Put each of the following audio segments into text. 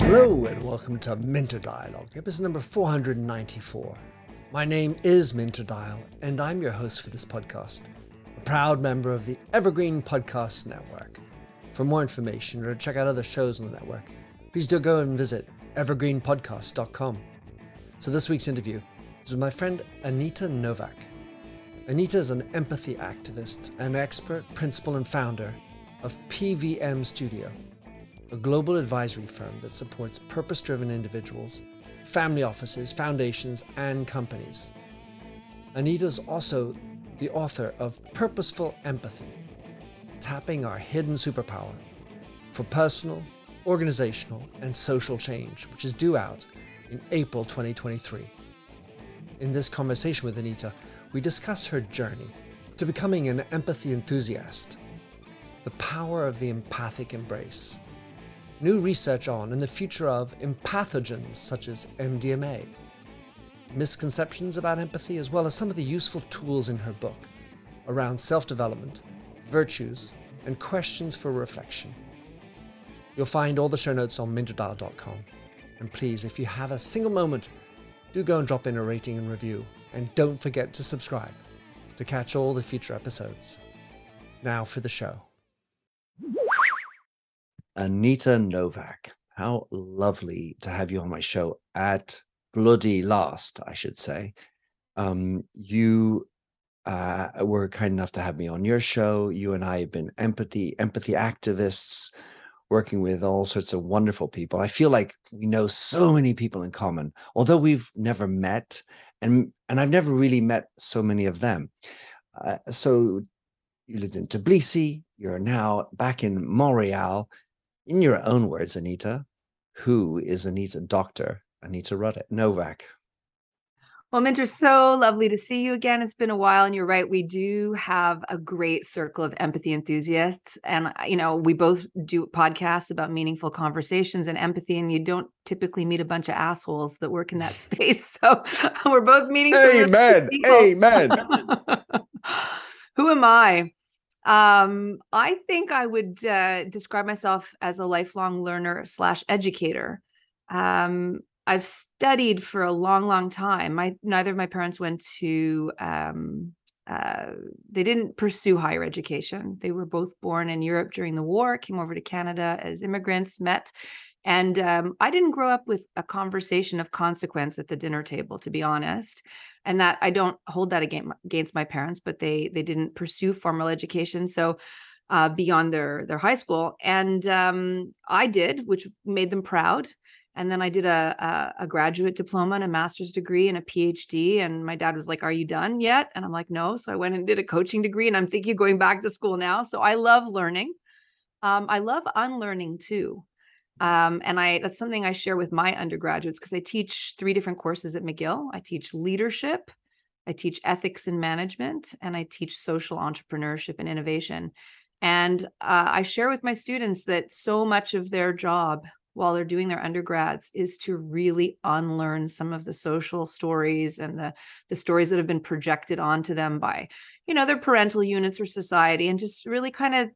Hello and welcome to Minter Dialogue, episode number 494. My name is Minter Dial, and I'm your host for this podcast, a proud member of the Evergreen Podcast Network. For more information or to check out other shows on the network, please do go and visit evergreenpodcast.com. So this week's interview is with my friend Anita Nowak. Anita is an empathy activist and expert principal and founder of PVM Studio, a global advisory firm that supports purpose driven individuals, family offices, foundations, and companies. Anita is also the author of Purposeful Empathy Tapping Our Hidden Superpower for Personal, Organizational, and Social Change, which is due out in April 2023. In this conversation with Anita, we discuss her journey to becoming an empathy enthusiast, the power of the empathic embrace, new research on and the future of empathogens such as MDMA, misconceptions about empathy, as well as some of the useful tools in her book around self development, virtues, and questions for reflection. You'll find all the show notes on minterdial.com. And please, if you have a single moment, do go and drop in a rating and review. And don't forget to subscribe to catch all the future episodes. Now for the show. Anita Nowak, how lovely to have you on my show at bloody last, I should say. Um, you uh, were kind enough to have me on your show. You and I have been empathy empathy activists, working with all sorts of wonderful people. I feel like we know so many people in common, although we've never met, and and I've never really met so many of them. Uh, so you lived in Tbilisi. You're now back in Montreal in your own words, Anita, who is Anita Dr. Anita Ruddick, Nowak? Well, Minter, so lovely to see you again. It's been a while, and you're right. We do have a great circle of empathy enthusiasts. And, you know, we both do podcasts about meaningful conversations and empathy, and you don't typically meet a bunch of assholes that work in that space. So we're both meeting. Amen. Amen. Who am I? Um, I think I would uh, describe myself as a lifelong learner slash educator. Um, I've studied for a long, long time. My neither of my parents went to. Um, uh, they didn't pursue higher education. They were both born in Europe during the war, came over to Canada as immigrants, met, and um, I didn't grow up with a conversation of consequence at the dinner table, to be honest. And that I don't hold that against my parents, but they they didn't pursue formal education. So uh, beyond their their high school, and um, I did, which made them proud. And then I did a, a, a graduate diploma and a master's degree and a PhD. And my dad was like, "Are you done yet?" And I'm like, "No." So I went and did a coaching degree, and I'm thinking going back to school now. So I love learning. Um, I love unlearning too. Um, and I that's something I share with my undergraduates because I teach three different courses at McGill. I teach leadership, I teach ethics and management, and I teach social entrepreneurship and innovation. And uh, I share with my students that so much of their job while they're doing their undergrads is to really unlearn some of the social stories and the the stories that have been projected onto them by you know their parental units or society and just really kind of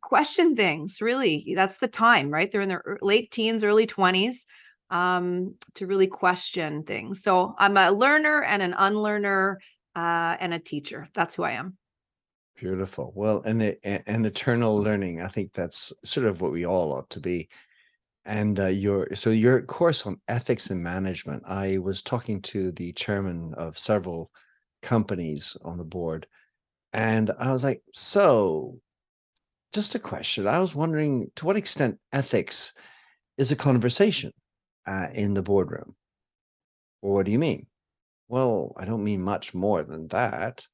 question things really. That's the time right? They're in their late teens early 20s um, to really question things. So i'm a learner and an unlearner uh, and a teacher. That's who i am. Beautiful. Well and an eternal learning. I think that's sort of what we all ought to be and uh, your so your course on ethics and management i was talking to the chairman of several companies on the board and i was like so just a question. I was wondering to what extent ethics is a conversation uh, in the boardroom. What do you mean? Well, I don't mean much more than that.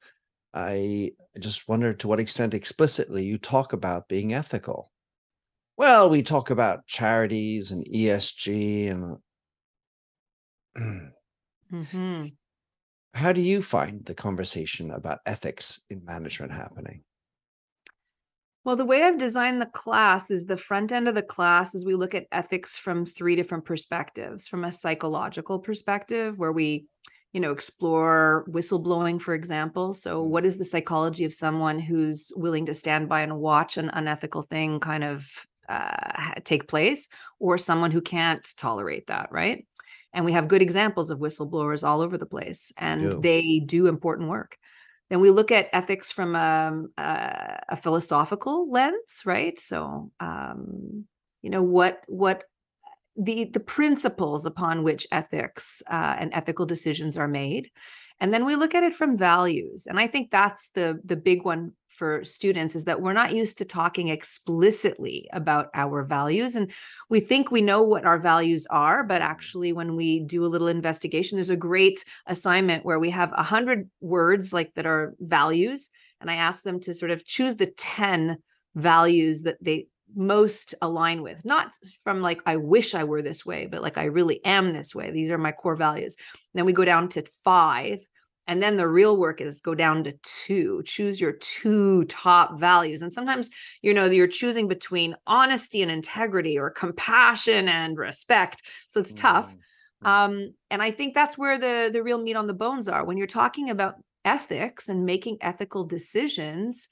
I just wonder to what extent explicitly you talk about being ethical. Well, we talk about charities and ESG and. mm-hmm. How do you find the conversation about ethics in management happening? Well, the way I've designed the class is the front end of the class is we look at ethics from three different perspectives from a psychological perspective, where we you know explore whistleblowing for example so Mm. what is the psychology of someone who's willing to stand by and watch an unethical thing kind of uh, take place or someone who can't tolerate that right? And we have good examples of whistleblowers all over the place and do. they do important work. Then we look at ethics from um, a, a philosophical lens right? So um, you know what what the the principles upon which ethics uh, and ethical decisions are made and then we look at it from values and i think that's the the big one for students is that we're not used to talking explicitly about our values and we think we know what our values are but actually when we do a little investigation there's a great assignment where we have a hundred words like that are values and i ask them to sort of choose the 10 values that they most align with not from like i wish i were this way but like i really am this way. These are my core values. Then we go down to five and then the real work is go down to two. Choose your two top values and sometimes you know you're choosing between honesty and integrity or compassion and respect so it's tough. Mm. um and i think that's where the the real meat on the bones are. When you're talking about ethics and making ethical decisions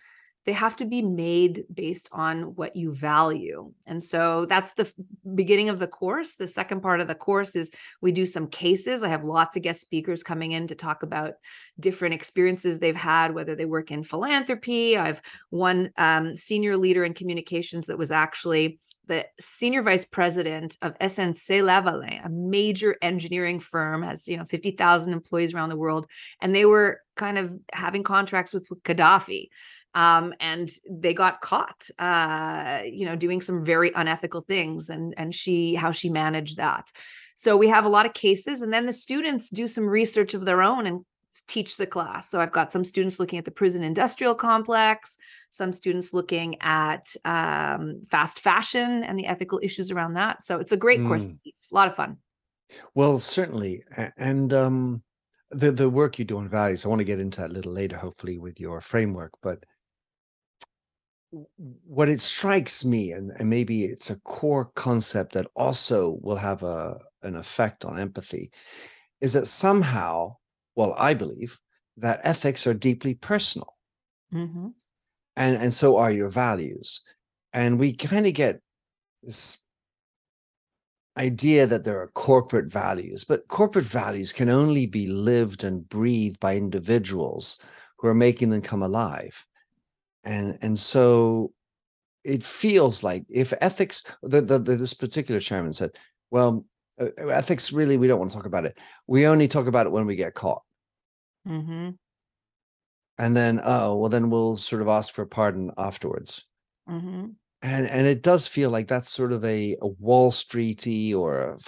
they have to be made based on what you value. And so that's the beginning of the course. The second part of the course is we do some cases. I have lots of guest speakers coming in to talk about different experiences they've had, whether they work in philanthropy. I've one um, senior leader in communications that was actually the senior vice president of SNC Lavalin, a major engineering firm, has you know 50,000 employees around the world, and they were kind of having contracts with Gaddafi um, and they got caught uh, you know doing some very unethical things and and she how she managed that. So we have a lot of cases and then the students do some research of their own and teach the class. So i've got some students looking at the prison industrial complex some students looking at um, fast fashion and the ethical issues around that. So it's a great course to teach a lot of fun. Well, certainly, and um, the the work you do on values, I want to get into that a little later, hopefully, with your framework. But what it strikes me, and, and maybe it's a core concept that also will have a an effect on empathy, is that somehow, well, I believe that ethics are deeply personal, Mhm. and and so are your values, and we kind of get this idea that there are corporate values, but corporate values can only be lived and breathed by individuals who are making them come alive. And and so it feels like if ethics, the, the, the- this particular chairman said, well, uh, uh, ethics really, we don't want to talk about it. We only talk about it when we get caught. Mhm. And then, oh, well, then we'll sort of ask for pardon afterwards. Mhm. and and it does feel like that's sort of a, a wall streety or a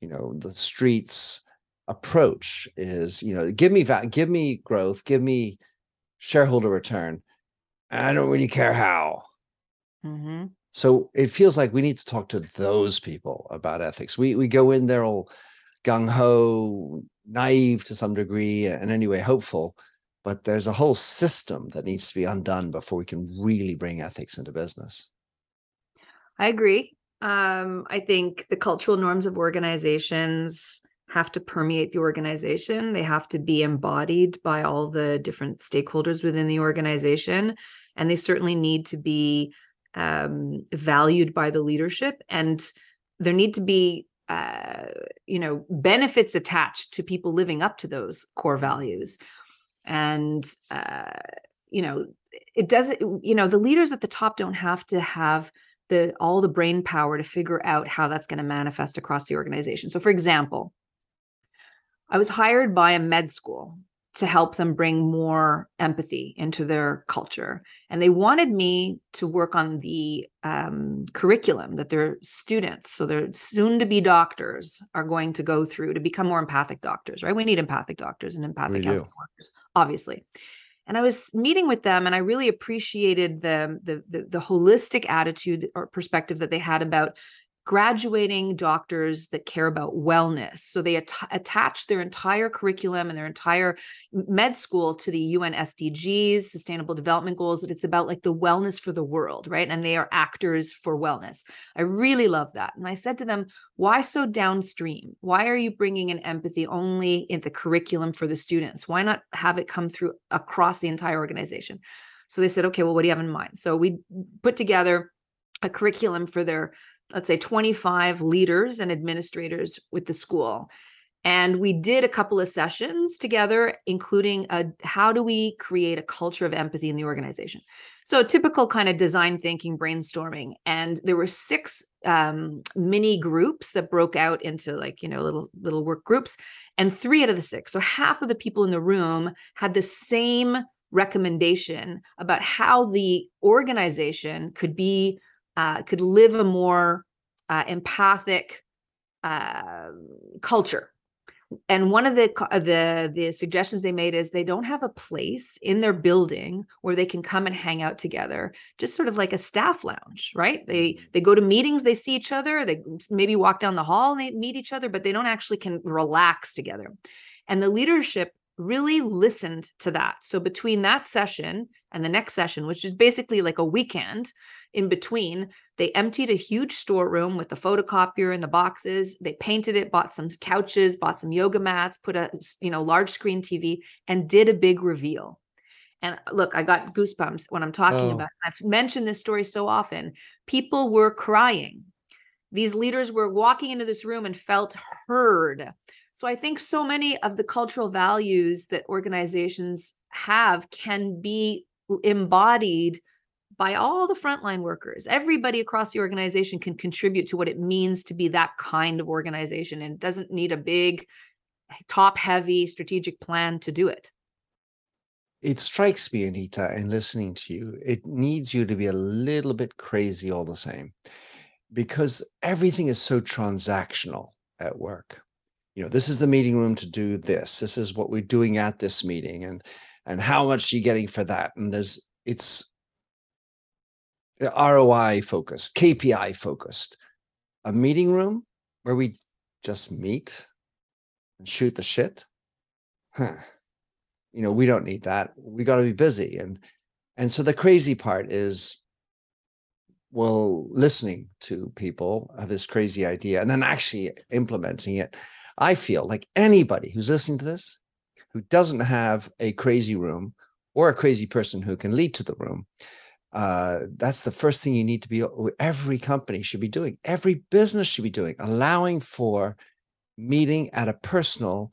you know the streets approach is you know give me va- give me growth give me shareholder return i don't really care how Mhm. so it feels like we need to talk to those people about ethics we we go in there all gung-ho naive to some degree and anyway hopeful but there's a whole system that needs to be undone before we can really bring ethics into business I agree. Um, I think the cultural norms of organizations have to permeate the organization. They have to be embodied by all the different stakeholders within the organization. And they certainly need to be um, valued by the leadership. And there need to be, uh, you know, benefits attached to people living up to those core values. And, uh, you know, it doesn't, you know, the leaders at the top don't have to have the all the brain power to figure out how that's going to manifest across the organization. So for example, I was hired by a med school to help them bring more empathy into their culture. And they wanted me to work on the um, curriculum that their students, so their soon to be doctors, are going to go through to become more empathic doctors, right? We need empathic doctors and empathic health workers, obviously. And I was meeting with them and I really appreciated the, the, the, the holistic attitude or perspective that they had about graduating doctors that care about wellness. So they at- attach their entire curriculum and their entire med school to the UN SDGs, Sustainable Development Goals, that it's about like the wellness for the world, right? And they are actors for wellness. I really love that. And I said to them, why so downstream? Why are you bringing in empathy only in the curriculum for the students? Why not have it come through across the entire organization? So they said, okay, well, what do you have in mind? So we put together a curriculum for their let's say 25 leaders and administrators with the school. And we did a couple of sessions together including a, how do we create a culture of empathy in the organization? So typical kind of design thinking brainstorming and there were six um, mini groups that broke out into like you know little little work groups and three out of the six so half of the people in the room had the same recommendation about how the organization could be uh, could live a more uh, empathic uh, culture. And one of the the the suggestions they made is they don't have a place in their building where they can come and hang out together, just sort of like a staff lounge, right? They mm-hmm. they go to meetings, they see each other, they maybe walk down the hall and they meet each other, but they don't actually can relax together. And the leadership really listened to that. So between that session and the next session, which is basically like a weekend in between, they emptied a huge storeroom with the photocopier and the boxes. They painted it, bought some couches, bought some yoga mats, put a you know large screen TV, and did a big reveal. And uh, look, I got goosebumps when I'm talking oh. about. It. I've mentioned this story so often. People were crying. These leaders were walking into this room and felt heard so I think so many of the cultural values that organizations have can be embodied by all the frontline workers. Everybody across the organization can contribute to what it means to be that kind of organization and doesn't need a big, top heavy strategic plan to do it. It strikes me, Anita, in listening to you, it needs you to be a little bit crazy all the same because everything is so transactional at work you know this is the meeting room to do this. This is what we're doing at this meeting and and how much you're you getting for that. And there's it's uh, roi focused kpi focused. A meeting room where we just meet and shoot the shit? Huh. you know we don't need that. We got to be busy and and so the crazy part is well listening to people have this crazy idea and then actually implementing it I feel like anybody who's listening to this who doesn't have a crazy room or a crazy person who can lead to the room, uh, that's the first thing you need to be. Every company should be doing, every business should be doing, allowing for meeting at a personal,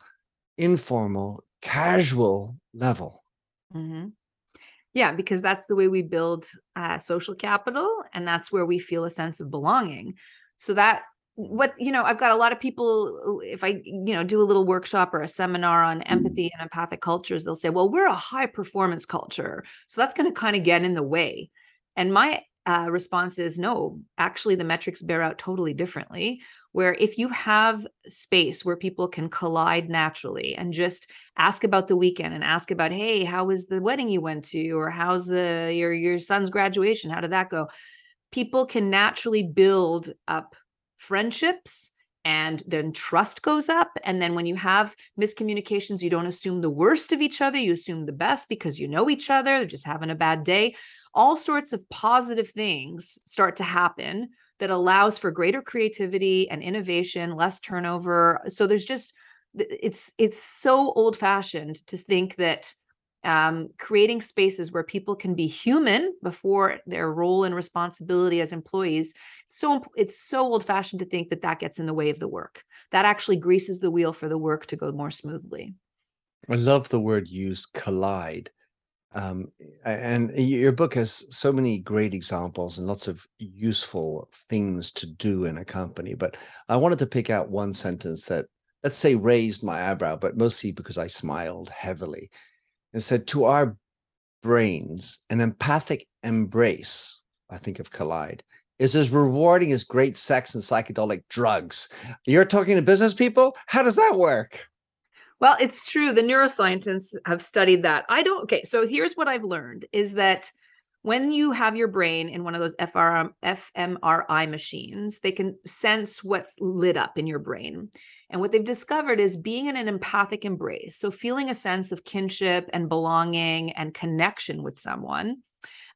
informal, casual level. Mm-hmm. Yeah, because that's the way we build uh, social capital, and that's where we feel a sense of belonging. So that what you know i've got a lot of people if i you know do a little workshop or a seminar on mm-hmm. empathy and empathic cultures they'll say well we're a high performance culture so that's going to kind of get in the way. And my uh, response is no actually the metrics bear out totally differently where if you have space where people can collide naturally and just ask about the weekend and ask about hey how was the wedding you went to or how's the your your son's graduation? How did that go people can naturally build up friendships and then trust goes up. And then when you have miscommunications you don't assume the worst of each other you assume the best because you know each other they're just having a bad day. All sorts of positive things start to happen that allows for greater creativity and innovation less turnover. So there's just it's it's so old fashioned to think that um, creating spaces where people can be human before their role and responsibility as employees. So it's so old fashioned to think that that gets in the way of the work. That actually greases the wheel for the work to go more smoothly. I love the word used, collide. Um, and your book has so many great examples and lots of useful things to do in a company. But I wanted to pick out one sentence that, let's say, raised my eyebrow, but mostly because I smiled heavily and said, To our brains, an empathic embrace, I think of Collide, is as rewarding as great sex and psychedelic drugs. You're talking to business people? How does that work? Well, it's true. The neuroscientists have studied that. I don't. Okay, so here's what I've learned is that when you have your brain in one of those FRM, fMRI machines, they can sense what's lit up in your brain. And what they've discovered is being in an empathic embrace, so feeling a sense of kinship and belonging and connection with someone,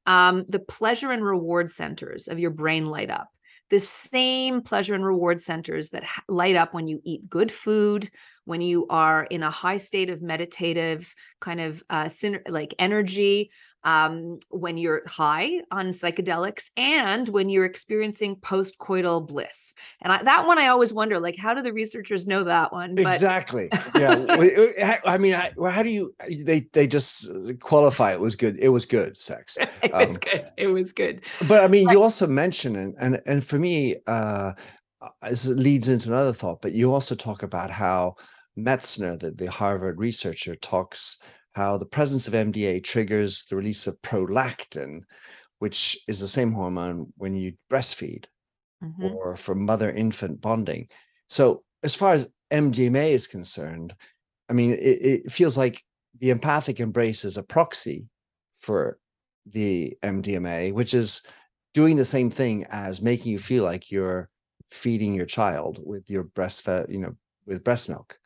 um, the pleasure and reward centers of your brain light up. The same pleasure and reward centers that light up when you eat good food, when you are in a high state of meditative kind of uh, like energy, um, when you're high on psychedelics and when you're experiencing post-coital bliss. And I, that one, I always wonder, like, how do the researchers know that one? But... Exactly. Yeah. I mean, how do you? They they just qualify. It was good. It was good sex. it was um, good. It was good. But I mean, you also mentioned and and and for me, uh, this leads into another thought. But you also talk about how Metzner, the, the Harvard researcher, talks how the presence of MDA triggers the release of prolactin, which is the same hormone when you breastfeed mm-hmm. or for mother infant bonding. So, as far as MDMA is concerned, I mean, it, it feels like the empathic embrace is a proxy for the MDMA, which is doing the same thing as making you feel like you're feeding your child with your breastfed, you know, with breast milk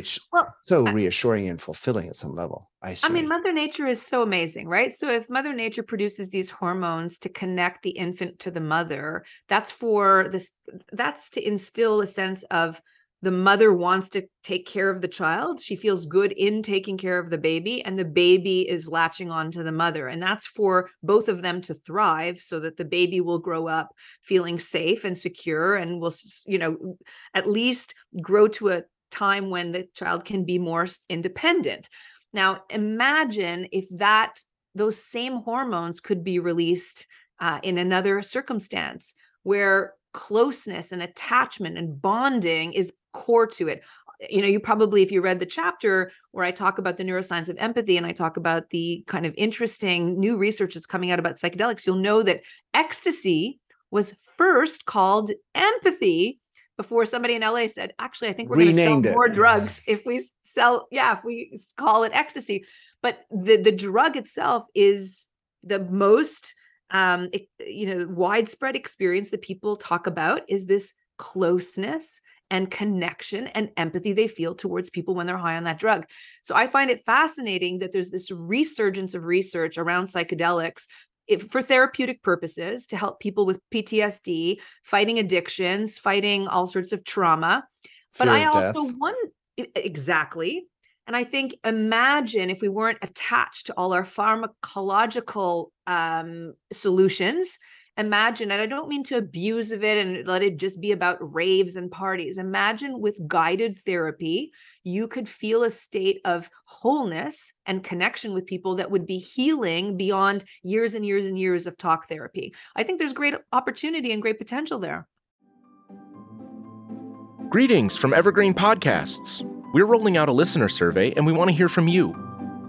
which well, so reassuring and fulfilling at some level. I, I mean, Mother Nature is so amazing, right? So if Mother Nature produces these hormones to connect the infant to the mother, that's for this. That's to instill a sense of the mother wants to take care of the child. She feels good in taking care of the baby, and the baby is latching on to the mother. And that's for both of them to thrive so that the baby will grow up feeling safe and secure and will, you know, at least grow to a time when the child can be more independent. Now, imagine if that those same hormones could be released uh, in another circumstance where closeness and attachment and bonding is core to it. You know, you probably, if you read the chapter where I talk about the neuroscience of empathy and I talk about the kind of interesting new research that's coming out about psychedelics, you'll know that ecstasy was first called empathy before somebody in LA said, actually, I think we're going to sell it. more drugs if we sell, yeah, if we call it ecstasy. But the the drug itself is the most um it, you know widespread experience that people talk about is this closeness and connection and empathy they feel towards people when they're high on that drug. So I find it fascinating that there's this resurgence of research around psychedelics if, for therapeutic purposes to help people with PTSD, fighting addictions, fighting all sorts of trauma. Fear but I also want exactly. And I think imagine if we weren't attached to all our pharmacological um, solutions imagine and i don't mean to abuse of it and let it just be about raves and parties. Imagine with guided therapy you could feel a state of wholeness and connection with people that would be healing beyond years and years and years of talk therapy. I think there's great opportunity and great potential there. Greetings from evergreen podcasts. We're rolling out a listener survey and we want to hear from you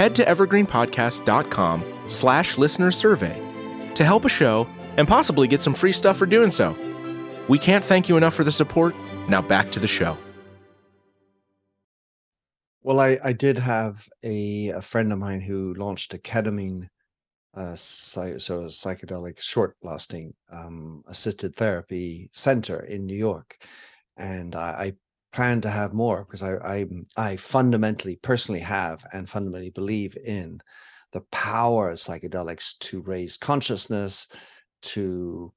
Head to evergreenpodcast.com slash listener survey to help a show and possibly get some free stuff for doing so. We can't thank you enough for the support. Now back to the show. Well, I, I did have a, a friend of mine who launched a ketamine, uh, so a psychedelic short lasting um, assisted therapy center in New York. And I, I plan to have more because I, I I fundamentally personally have and fundamentally believe in the power of psychedelics to raise consciousness, to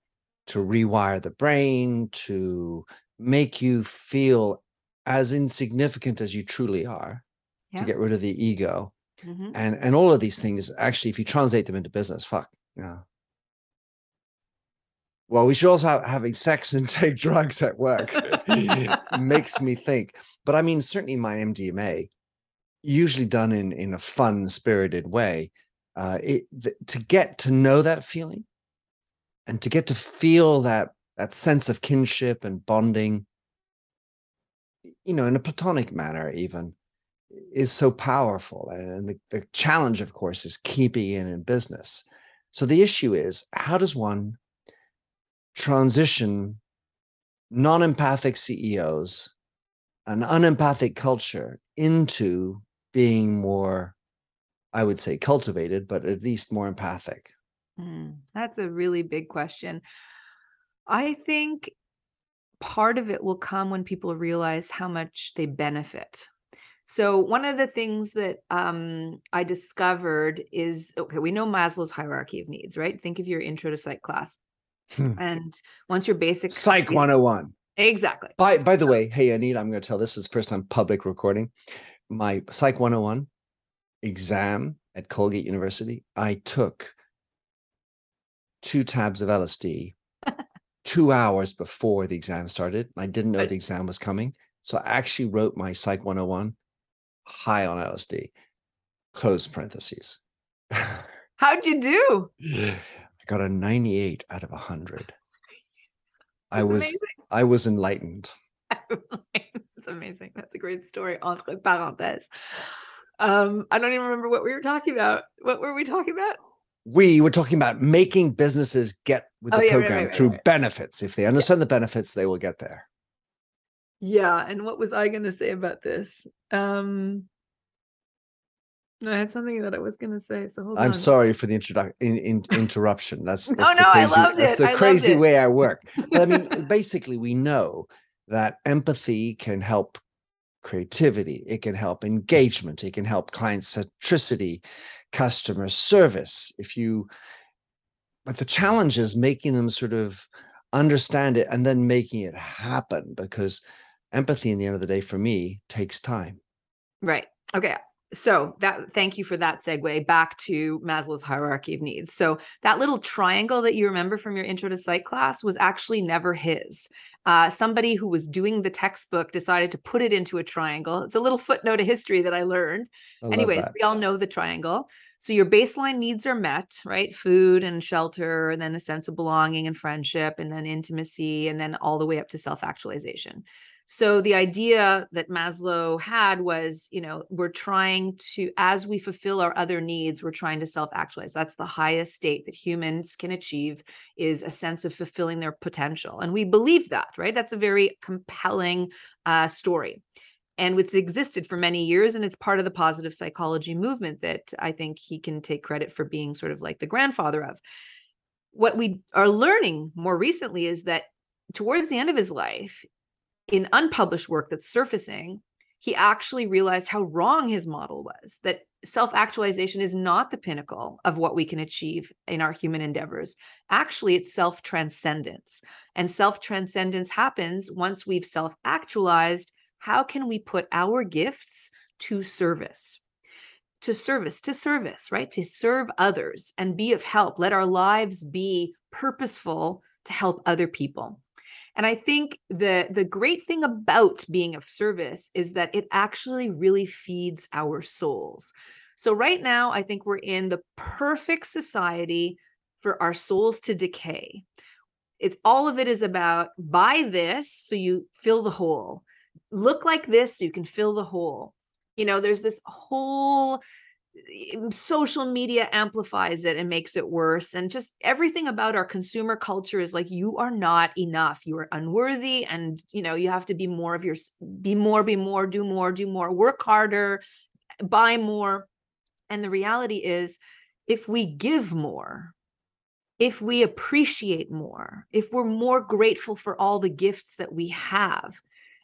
to rewire the brain, to make you feel as insignificant as you truly are, yeah. to get rid of the ego. Mm-hmm. And and all of these things actually, if you translate them into business, fuck, you know. Well, we should also have having sex and take drugs at work. makes me think. But I mean, certainly my MDMA usually done in in a fun spirited way uh it th- to get to know that feeling and to get to feel that that sense of kinship and bonding you know in a platonic manner even is so powerful and the, the challenge of course is keeping it in business so the issue is how does one transition non-empathic ceos an unempathic culture into being more i would say cultivated but at least more empathic Mm, that's a really big question. I think part of it will come when people realize how much they benefit. So one of the things that um, I discovered is okay, we know Maslow's hierarchy of needs, right? Think of your intro to psych class. Hmm. And once your basic psych 101 Exactly. by by the way hey anita i'm going to tell this is first time public recording my psych 101 exam at colgate university i took two tabs of lsd two hours before the exam started i didn't know Right. the exam was coming so i actually wrote my psych 101 high on lsd close parentheses How'd you do? I got a 98 out of 100. I was I was enlightened. amazing. That's amazing. That's a great story. Entre parenthèses. Um, I don't even remember what we were talking about. What were we talking about? We were talking about making businesses get with Oh, the yeah, program right, right, through right. benefits. If they understand the benefits, they will get there. Yeah, and what was I going to say about this? Um, no, I had something that I was going to say. So hold I'm on. sorry for the introduction in, in, interruption. That's, that's the no, I crazy, loved that's it. the I loved crazy way I work. But I mean, basically, we know that empathy can help creativity, it can help engagement, it can help client centricity, customer service. If you, but the challenge is making them sort of understand it and then making it happen because empathy, in the end of the day, for me, takes time. Right. Okay. So that thank you for that segue back to Maslow's hierarchy of needs. So that little triangle that you remember from your intro to psych class was actually never his. Uh, somebody who was doing the textbook decided to put it into a triangle. It's a little footnote of history that I learned. I Anyways, that. we all know the triangle. So your baseline needs are met, right? Food and shelter, and then a sense of belonging and friendship, and then intimacy, and then all the way up to self actualization. So the idea that Maslow had was, you know, we're trying to, as we fulfill our other needs, we're trying to self-actualize. That's the highest state that humans can achieve is a sense of fulfilling their potential. And we believe that, right? That's a very compelling uh, story. And it's existed for many years, and it's part of the positive psychology movement that I think he can take credit for being sort of like the grandfather of. What we are learning more recently is that towards the end of his life, in unpublished work that's surfacing, he actually realized how wrong his model was that self actualization is not the pinnacle of what we can achieve in our human endeavors. Actually, it's self transcendence. And self transcendence happens once we've self actualized. How can we put our gifts to service? To service, to service, right? To serve others and be of help. Let our lives be purposeful to help other people. And I think the the great thing about being of service is that it actually really feeds our souls. So right now I think we're in the perfect society for our souls to decay. It's all of it is about buy this so you fill the hole. Look like this so you can fill the hole. You know, there's this whole social media amplifies it and makes it worse and just everything about our consumer culture is like you are not enough. You are unworthy and you know you have to be more of your be more be more do more do more work harder buy more. And the reality is if we give more if we appreciate more if we're more grateful for all the gifts that we have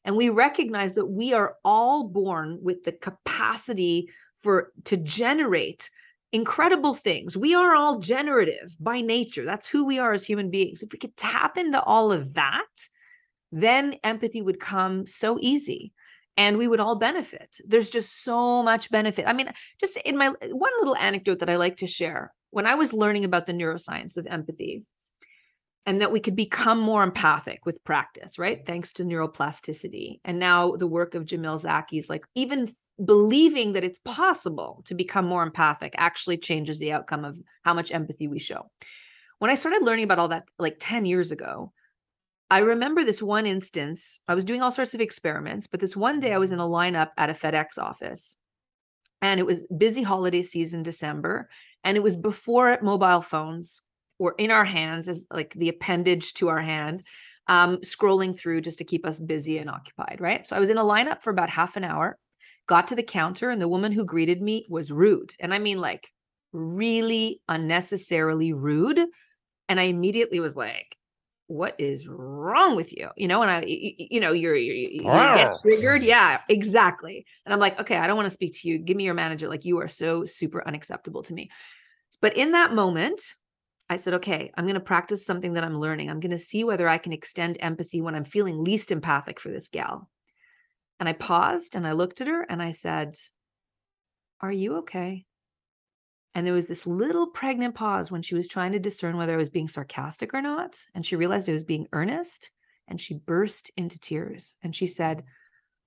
and we recognize that we are all born with the capacity for to generate incredible things. We are all generative by nature. That's who we are as human beings. If we could tap into all of that, then empathy would come so easy and we would all benefit. There's just so much benefit. I mean, just in my one little anecdote that I like to share. When I was learning about the neuroscience of empathy, and that we could become more empathic with practice, right? Thanks to neuroplasticity. And now the work of Jamil Zaki is like even believing that it's possible to become more empathic actually changes the outcome of how much empathy we show. when I started learning about all that like 10 years ago, I remember this one instance. I was doing all sorts of experiments, but this one day I was in a lineup at a FedEx office and it was busy holiday season, December, and it was before mobile phones were in our hands as like the appendage to our hand, um, scrolling through just to keep us busy and occupied, right? So I was in a lineup for about half an hour, got to the counter, and the woman who greeted me was rude. And I mean, like, really unnecessarily rude. And I immediately was like, what is wrong with you? You know and i you know you're, you're you get triggered. Yeah exactly. And i'm like okay i don't want to speak to you. Give me your manager. Like you are so super unacceptable to me. But in that moment i said okay i'm going to practice something that i'm learning. I'm going to see whether i can extend empathy when i'm feeling least empathic for this gal and i paused and i looked at her and i said are you okay and there was this little pregnant pause when she was trying to discern whether I was being sarcastic or not. And she realized I was being earnest and she burst into tears. And she said,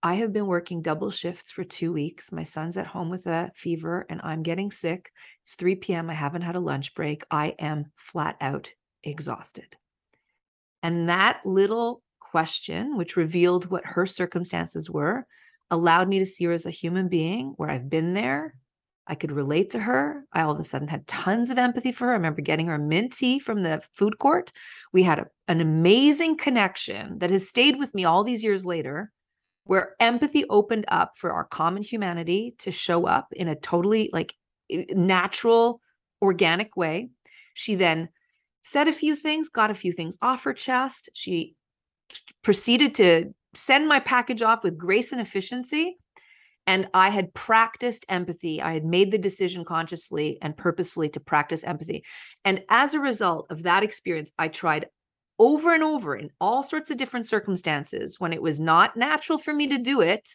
I have been working double shifts for two weeks. My son's at home with a fever and I'm getting sick. It's 3 p.m. I haven't had a lunch break. I am flat out exhausted. And that little question, which revealed what her circumstances were, allowed me to see her as a human being where I've been there I could relate to her. I all of a sudden had tons of empathy for her. I remember getting her a mint tea from the food court. We had a, an amazing connection that has stayed with me all these years later, where empathy opened up for our common humanity to show up in a totally like natural, organic way. She then said a few things, got a few things off her chest. She proceeded to send my package off with grace and efficiency and I had practiced empathy. I had made the decision consciously and purposefully to practice empathy. And as a result of that experience, I tried over and over in all sorts of different circumstances when it was not natural for me to do it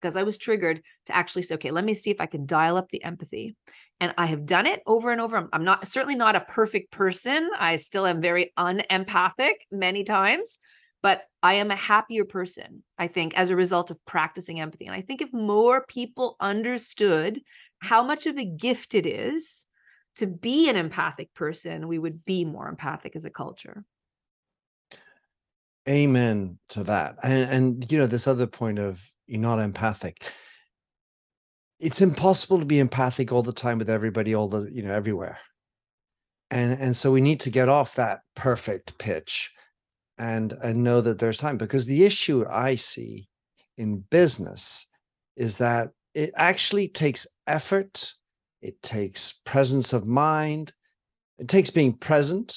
because I was triggered to actually say, okay, let me see if I can dial up the empathy. And I have done it over and over. I'm not certainly not a perfect person. I still am very unempathic many times, but I am a happier person, I think, as a result of practicing empathy. And I think if more people understood how much of a gift it is to be an empathic person, we would be more empathic as a culture. Amen to that. And, and you know, this other point of you're not empathic. It's impossible to be empathic all the time with everybody, all the, you know, everywhere. And and so we need to get off that perfect pitch and and know that there's time because the issue i see in business is that it actually takes effort it takes presence of mind it takes being present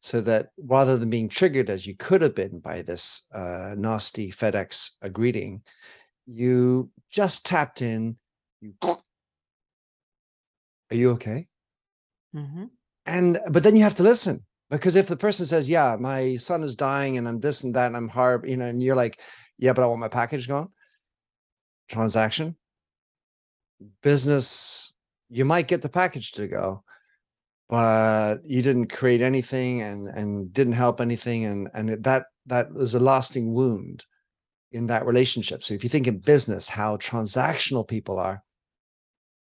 so that rather than being triggered as you could have been by this uh, nasty fedex greeting you just tapped in you are you okay mm-hmm. and but then you have to listen because if the person says, "Yeah, my son is dying, and I'm this and that, and I'm hard," you know, and you're like, "Yeah, but I want my package gone." Transaction, business, you might get the package to go, but you didn't create anything and and didn't help anything, and and that that was a lasting wound in that relationship. So if you think in business, how transactional people are,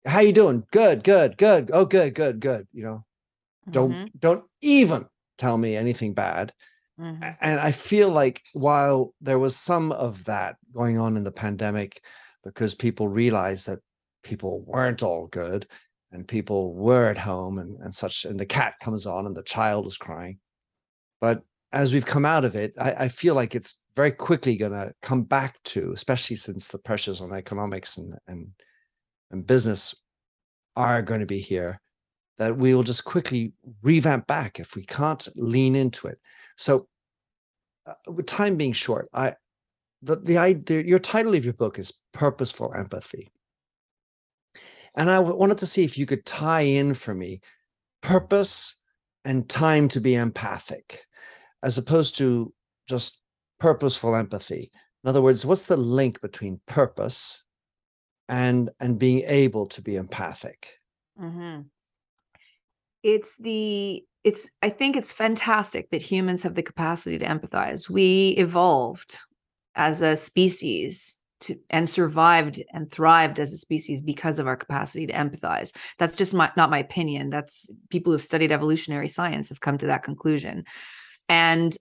how you doing? Good, good, good. Oh, good, good, good. You know, don't mm-hmm. don't even tell me anything bad. Mm-hmm. And I feel like while there was some of that going on in the pandemic, because people realized that people weren't all good and people were at home and, and such, and the cat comes on and the child is crying. But as we've come out of it, I, I feel like it's very quickly going to come back to, especially since the pressures on economics and, and, and business are going to be here that we will just quickly revamp back if we can't lean into it. So, uh, with time being short, I the the idea your title of your book is purposeful empathy, and I wanted to see if you could tie in for me purpose and time to be empathic, as opposed to just purposeful empathy. In other words, what's the link between purpose and and being able to be empathic? Mm-hmm it's the it's i think it's fantastic that humans have the capacity to empathize. We evolved as a species to and survived and thrived as a species because of our capacity to empathize. That's just my, not my opinion. That's people who've studied evolutionary science have come to that conclusion. And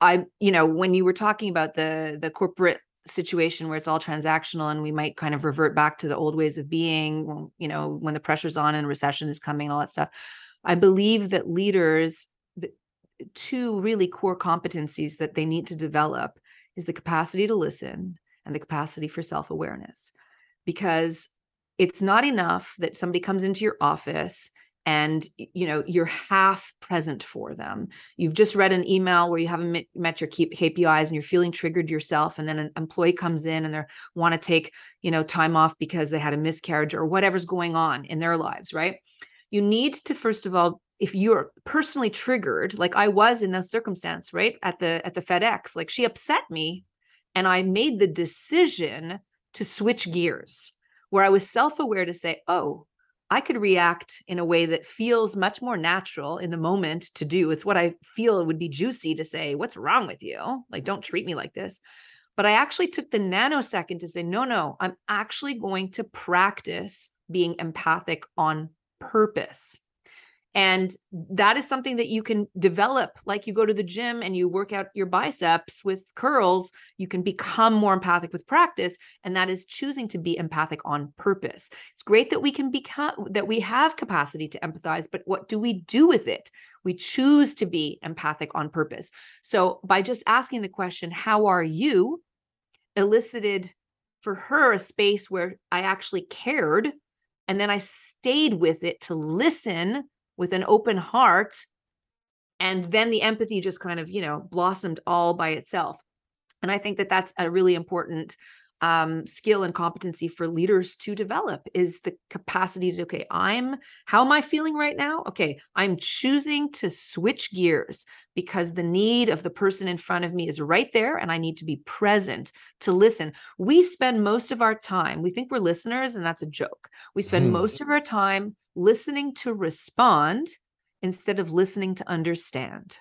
i you know when you were talking about the the corporate situation where it's all transactional and we might kind of revert back to the old ways of being you know when the pressure's on and recession is coming and all that stuff. I believe that leaders the two really core competencies that they need to develop is the capacity to listen and the capacity for self-awareness. Because it's not enough that somebody comes into your office and you know you're half present for them. You've just read an email where you haven't met, your kpis and you're feeling triggered yourself and then an employee comes in and they want to take you know time off because they had a miscarriage or whatever's going on in their lives right? You need to first of all if you're personally triggered like i was in that circumstance right at the at the fedex like she upset me and i made the decision to switch gears where i was self-aware to say oh I could react in a way that feels much more natural in the moment to do. It's what I feel would be juicy to say, What's wrong with you? Like, don't treat me like this. But I actually took the nanosecond to say, No, no, I'm actually going to practice being empathic on purpose. And that is something that you can develop. Like you go to the gym and you work out your biceps with curls, you can become more empathic with practice. And that is choosing to be empathic on purpose. It's great that we can become, that we have capacity to empathize, but what do we do with it? We choose to be empathic on purpose. So by just asking the question, How are you? elicited for her a space where I actually cared. And then I stayed with it to listen with an open heart and then the empathy just kind of you know blossomed all by itself. And i think that that's a really important um, skill and competency for leaders to develop is the capacity to okay i'm how am i feeling right now? Okay i'm choosing to switch gears because the need of the person in front of me is right there and i need to be present to listen. We spend most of our time we think we're listeners and that's a joke. We spend hmm. most of our time listening to respond instead of listening to understand.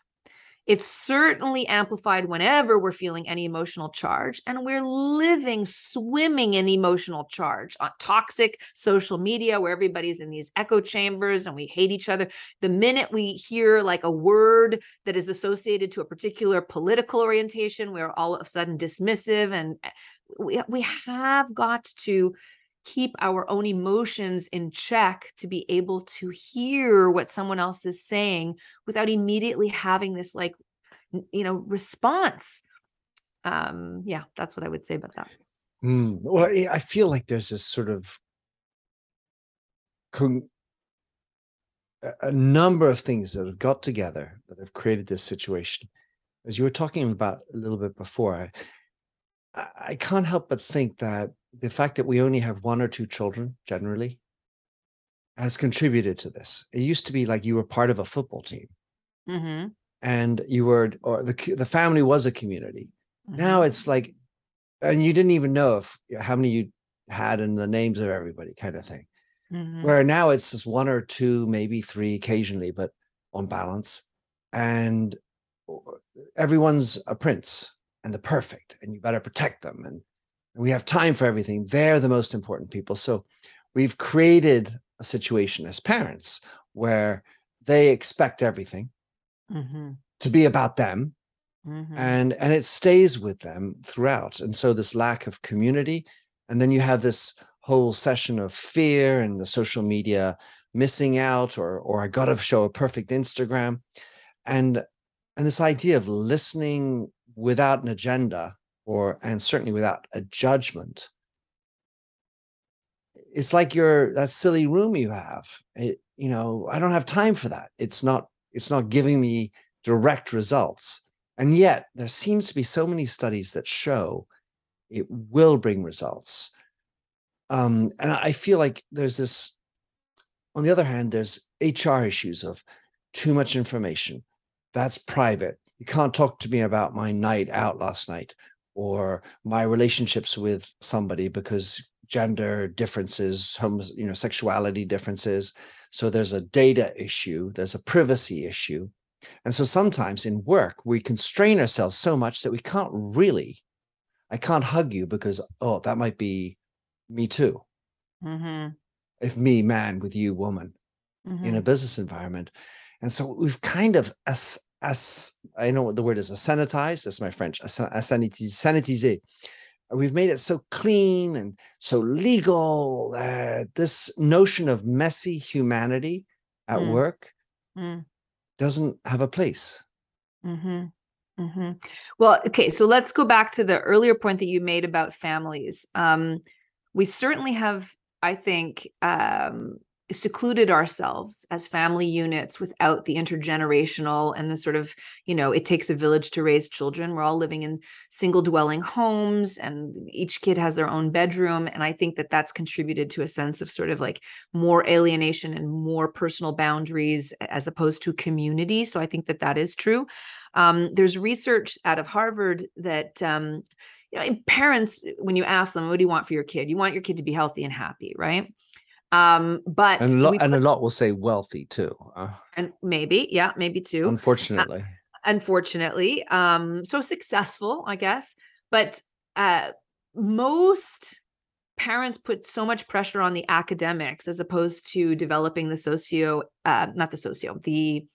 It's certainly amplified whenever we're feeling any emotional charge, and we're living, swimming in emotional charge on toxic social media where everybody's in these echo chambers and we hate each other. The minute we hear like a word that is associated to a particular political orientation, we're all of a sudden dismissive. And eh, we, we have got to keep our own emotions in check to be able to hear what someone else is saying without immediately having this like you know response. Um yeah that's what i would say about that. Mm, well i feel like there's this sort of con- a number of things that have got together that have created this situation. As you were talking about a little bit before i i can't help but think that the fact that we only have one or two children generally has contributed to this. It used to be like you were part of a football team, mm-hmm. and you were, or the the family was a community. Mm-hmm. Now it's like, and you didn't even know if how many you had and the names of everybody, kind of thing. Mm-hmm. Where now it's just one or two, maybe three occasionally, but on balance, and everyone's a prince and the perfect, and you better protect them and and we have time for everything. They're the most important people. So we've created a situation as parents where they expect everything mm-hmm. to be about them. Mm-hmm. And and it stays with them throughout. And so this lack of community, and then you have this whole session of fear and the social media missing out, or or I gotta show a perfect Instagram. And and this idea of listening without an agenda or and certainly without a judgment. It's like your that silly room you have. It, you know i don't have time for that. It's not it's not giving me direct results. And yet there seems to be so many studies that show it will bring results. Um, and i feel like there's this on the other hand there's hr issues of too much information. That's private. You can't talk to me about my night out last night or my relationships with somebody because gender differences homes you know sexuality differences so there's a data issue there's a privacy issue and so sometimes in work we constrain ourselves so much that we can't really I can't hug you because oh, that might be me too. Mhm, If me man with you woman in a mhm. business environment. And so we've kind of as I know what the word is, a sanitized. That's my French. Sanitize, sanitize. We've made it so clean and so legal that this notion of messy humanity at Mm. work Mm. doesn't have a place. hmm hmm Well, okay, so let's go back to the earlier point that you made about families. Um, we certainly have, I think, um, secluded ourselves as family units without the intergenerational and the sort of, you know, it takes a village to raise children. We're all living in single dwelling homes and each kid has their own bedroom. And I think that that's contributed to a sense of sort of like more alienation and more personal boundaries as opposed to community. So I think that that is true. Um, there's research out of Harvard that um, you know parents, when you ask them, "What do you want for your kid?" You want your kid to be healthy and happy, right? Um, but And a lot, we and a lot will say wealthy too. uh, and maybe, yeah, maybe too unfortunately. unfortunately um so successful i guess but uh most parents put so much pressure on the academics as opposed to developing the socio uh, not the socio the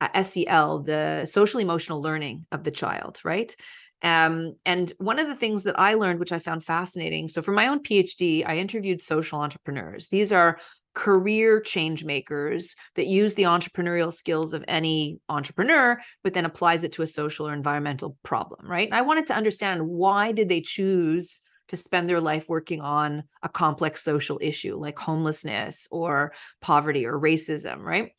uh, sel the social emotional learning of the child right um, and one of the things that I learned, which I found fascinating. So, for my own PhD, I interviewed social entrepreneurs. These are career change makers that use the entrepreneurial skills of any entrepreneur but then applies it to a social or environmental problem right and i wanted to understand why did they choose to spend their life working on a complex social issue like homelessness or poverty or racism right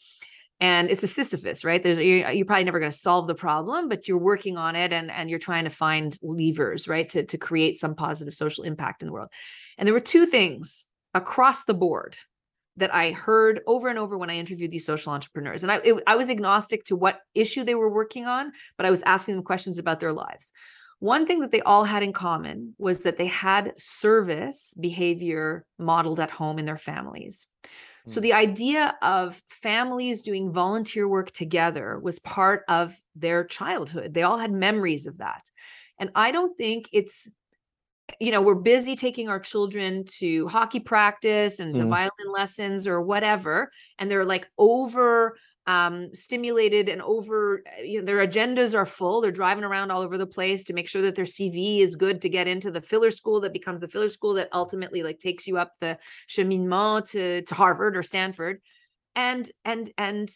and it's a sisyphus right there's you're, you're probably never going to solve the problem but you're working on it and and you're trying to find levers right to to create some positive social impact in the world and there were two things across the board that I heard over and over when I interviewed these social entrepreneurs. And I, it, I was agnostic to what issue they were working on, but I was asking them questions about their lives. One thing that they all had in common was that they had service behavior modeled at home in their families. So Mm. the idea of families doing volunteer work together was part of their childhood. They all had memories of that. And I don't think it's you know, we're busy taking our children to hockey practice and to Mm. violin lessons or whatever, and they're like over um stimulated and over uh, you know their agendas are full. They're driving around all over the place to make sure that their cv is good to get into the filler school that becomes the filler school that ultimately like takes you up the cheminement to to harvard or stanford. And and and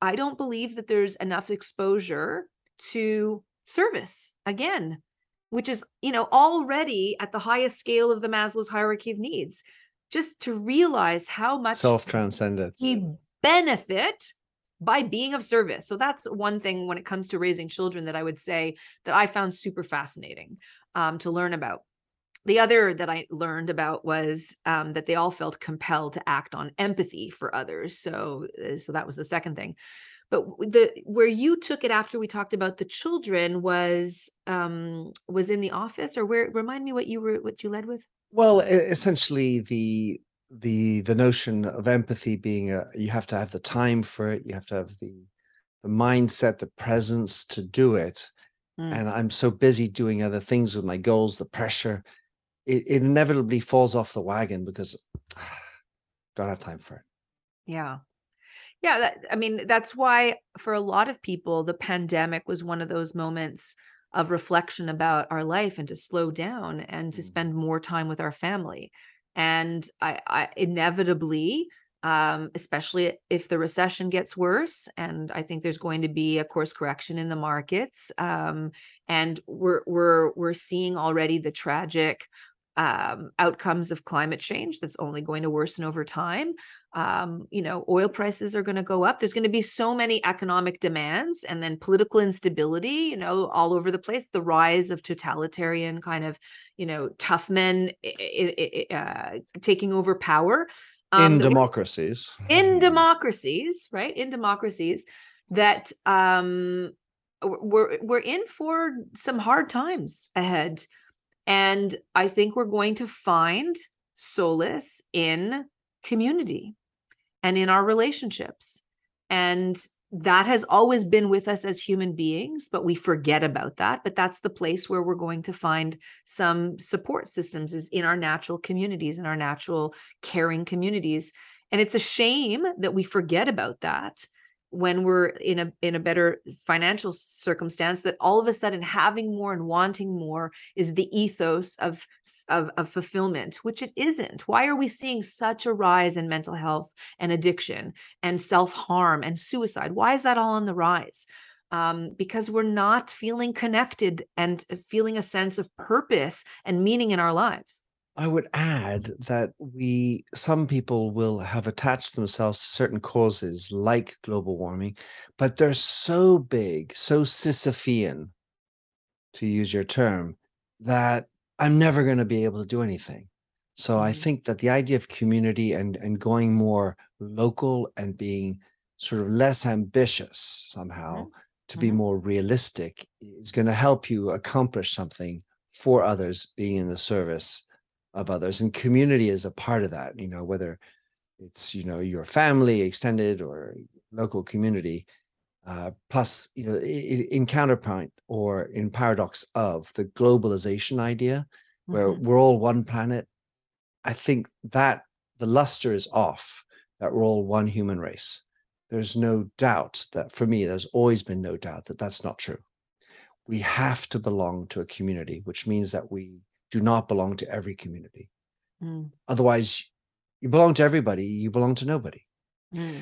i don't believe that there's enough exposure to service again which is you know already at the highest scale of the maslow's hierarchy of needs. Just to realize how much Self transcendence. we benefit by being of service so that's one thing when it comes to raising children that i would say that i found super fascinating um, to learn about the other that I learned about was um, that they all felt compelled to act on empathy for others. So, uh, so that was the second thing. But the where you took it after we talked about the children was um, was in the office, or where? Remind me what you were what you led with. Well, essentially the the the notion of empathy being a you have to have the time for it, you have to have the the mindset, the presence to do it. Mm. And I'm so busy doing other things with my goals, the pressure, it, it inevitably falls off the wagon because don't have time for it. Yeah. Yeah, that, I mean that's why for a lot of people the pandemic was one of those moments of reflection about our life and to slow down and to Mm. spend more time with our family. And I, I inevitably um especially if the recession gets worse and I think there's going to be a course correction in the markets um and we're we're we're seeing already the tragic um outcomes of climate change that's only going to worsen over time um, you know, oil prices are going to go up. There's going to be so many economic demands and then political instability, you know, all over the place. The rise of totalitarian kind of, you know, tough men uh, taking over power. In democracies. in democracies, right? In democracies that um we're we're in for some hard times ahead. And I think we're going to find solace in community and in our relationships. And that has always been with us as human beings, but we forget about that. But that's the place where we're going to find some support systems is in our natural communities, in our natural caring communities. And it's a shame that we forget about that when we're in a in a better financial circumstance that all of a sudden having more and wanting more is the ethos of, of of fulfillment which it isn't. Why are we seeing such a rise in mental health and addiction and self-harm and suicide? Why is that all on the rise? Um, because we're not feeling connected and feeling a sense of purpose and meaning in our lives I would add that we, some people will have attached themselves to certain causes like global warming, but they're so big, so Sisyphean, to use your term, that I'm never going to be able to do anything. So I Mhm. think that the idea of community and and going more local and being sort of less ambitious somehow to be Mhm. more realistic is going to help you accomplish something for others, being in the service of others. And community is a part of that, you know, whether it's, you know, your family, extended or local community. Uh, plus, you know, in counterpoint or in paradox of the globalization idea, where Mhm. we're all one planet, I think that the luster is off, that we're all one human race. There's no doubt that for me, there's always been no doubt that that's not true. We have to belong to a community, which means that we do not belong to every community. Mm, Otherwise, you belong to everybody, you belong to nobody. mm.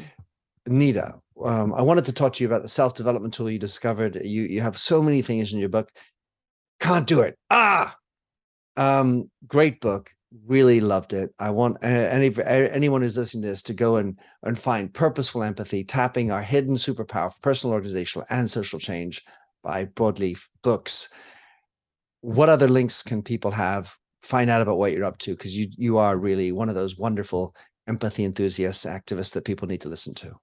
Nita, um, I wanted to talk to you about the self development tool you discovered. You you have so many things in your book. Can't do it. Ah, um, great book. Really loved it. I want uh, any anyone who's listening to this to go and and find purposeful empathy, tapping our hidden superpower for personal, organizational, and social change by Broadleaf Books. What other links can people have? Find out about what you're up to because you you are really one of those wonderful empathy enthusiasts, activists that people need to listen to.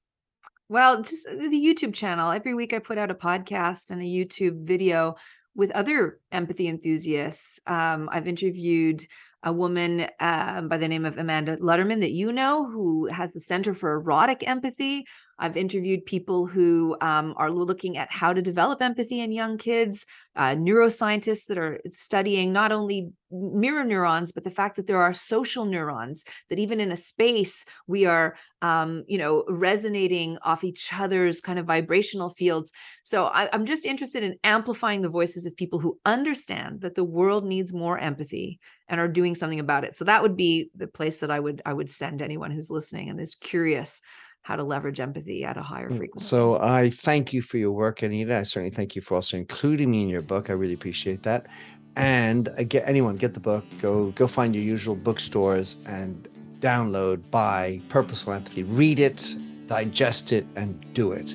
Well, just uh, the YouTube channel. Every week I put out a podcast and a YouTube video with other empathy enthusiasts. Um, I've interviewed a woman um, by the name of Amanda Luterman that you know, who has the Center for Erotic Empathy. I've interviewed people who um, are looking at how to develop empathy in young kids, uh, neuroscientists that are studying not only mirror neurons, but the fact that there are social neurons, that even in a space we are um, you know, resonating off each other's kind of vibrational fields. So I, I'm just interested in amplifying the voices of people who understand that the world needs more empathy and are doing something about it. So that would be the place that I would I would send anyone who's listening and is curious how to leverage empathy at a higher frequency. Mm, So I thank you for your work, Anita. I certainly thank you for also including me in your book. I really appreciate that. And again, anyone get the book, go go find your usual bookstores and download, buy Purposeful Empathy, read it, digest it, and do it.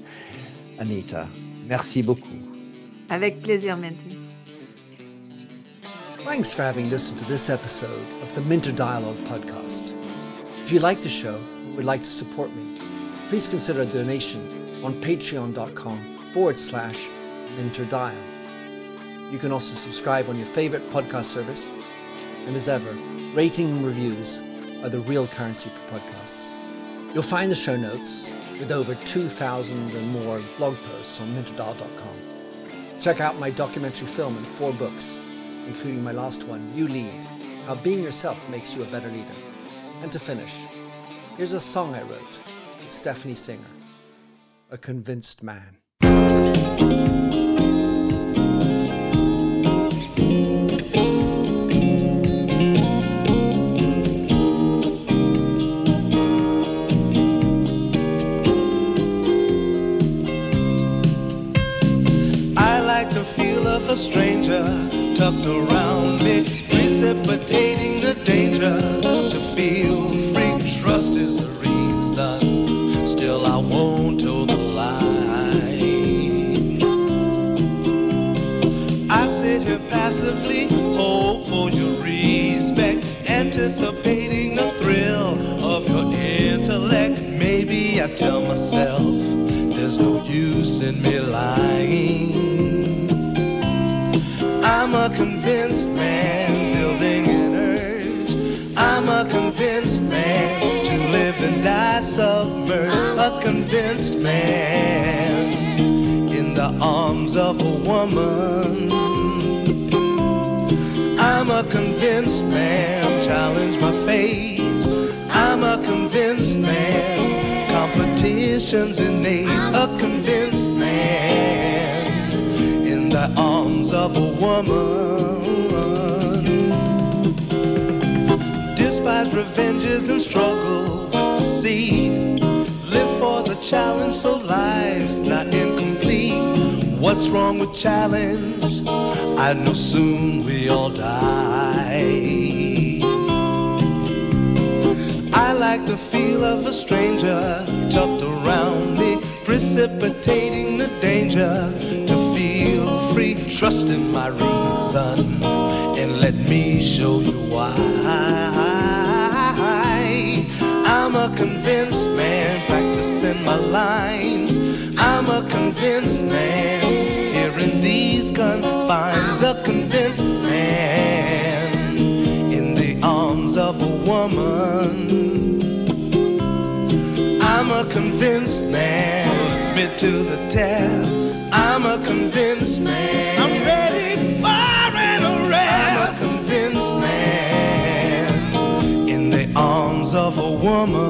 Anita, merci beaucoup. Avec plaisir, Minty. Thanks for having listened to this episode of the Minter Dialogue podcast. If you like the show and would like to support me, please consider a donation on patreon.com forward slash minterdial. You can also subscribe on your favorite podcast service. And as ever, rating and reviews are the real currency for podcasts. You'll find the show notes with over 2,000 and more blog posts on minterdial.com. Check out my documentary film and four books, including my last one, You Lead How Being Yourself Makes You a Better Leader. And to finish, here's a song I wrote Stephanie Singer, A Convinced Man. I like the feel of a stranger tucked around me, precipitating the danger to feel anticipating the thrill of your intellect. Maybe I tell myself there's no use in me lying. I'm a convinced man building an urge. I'm a convinced man to live and die submerged a convinced man in the arms of a woman. A convinced man, challenge my fate. I'm a convinced man, competition's innate. A convinced man in the arms of a woman. Despise revenges and struggle with deceit. Live for the challenge so life's not incomplete. What's wrong with challenge? I know soon we all die. I like the feel of a stranger tucked around me, precipitating the danger to feel free. Trust in my reason and let me show you why. I'm a convinced man practicing my lines. I'm a convinced man hearing these confines. A convinced man in the arms of a woman. I'm a convinced man, admit to the test. I'm a convinced man. I'm ready woman.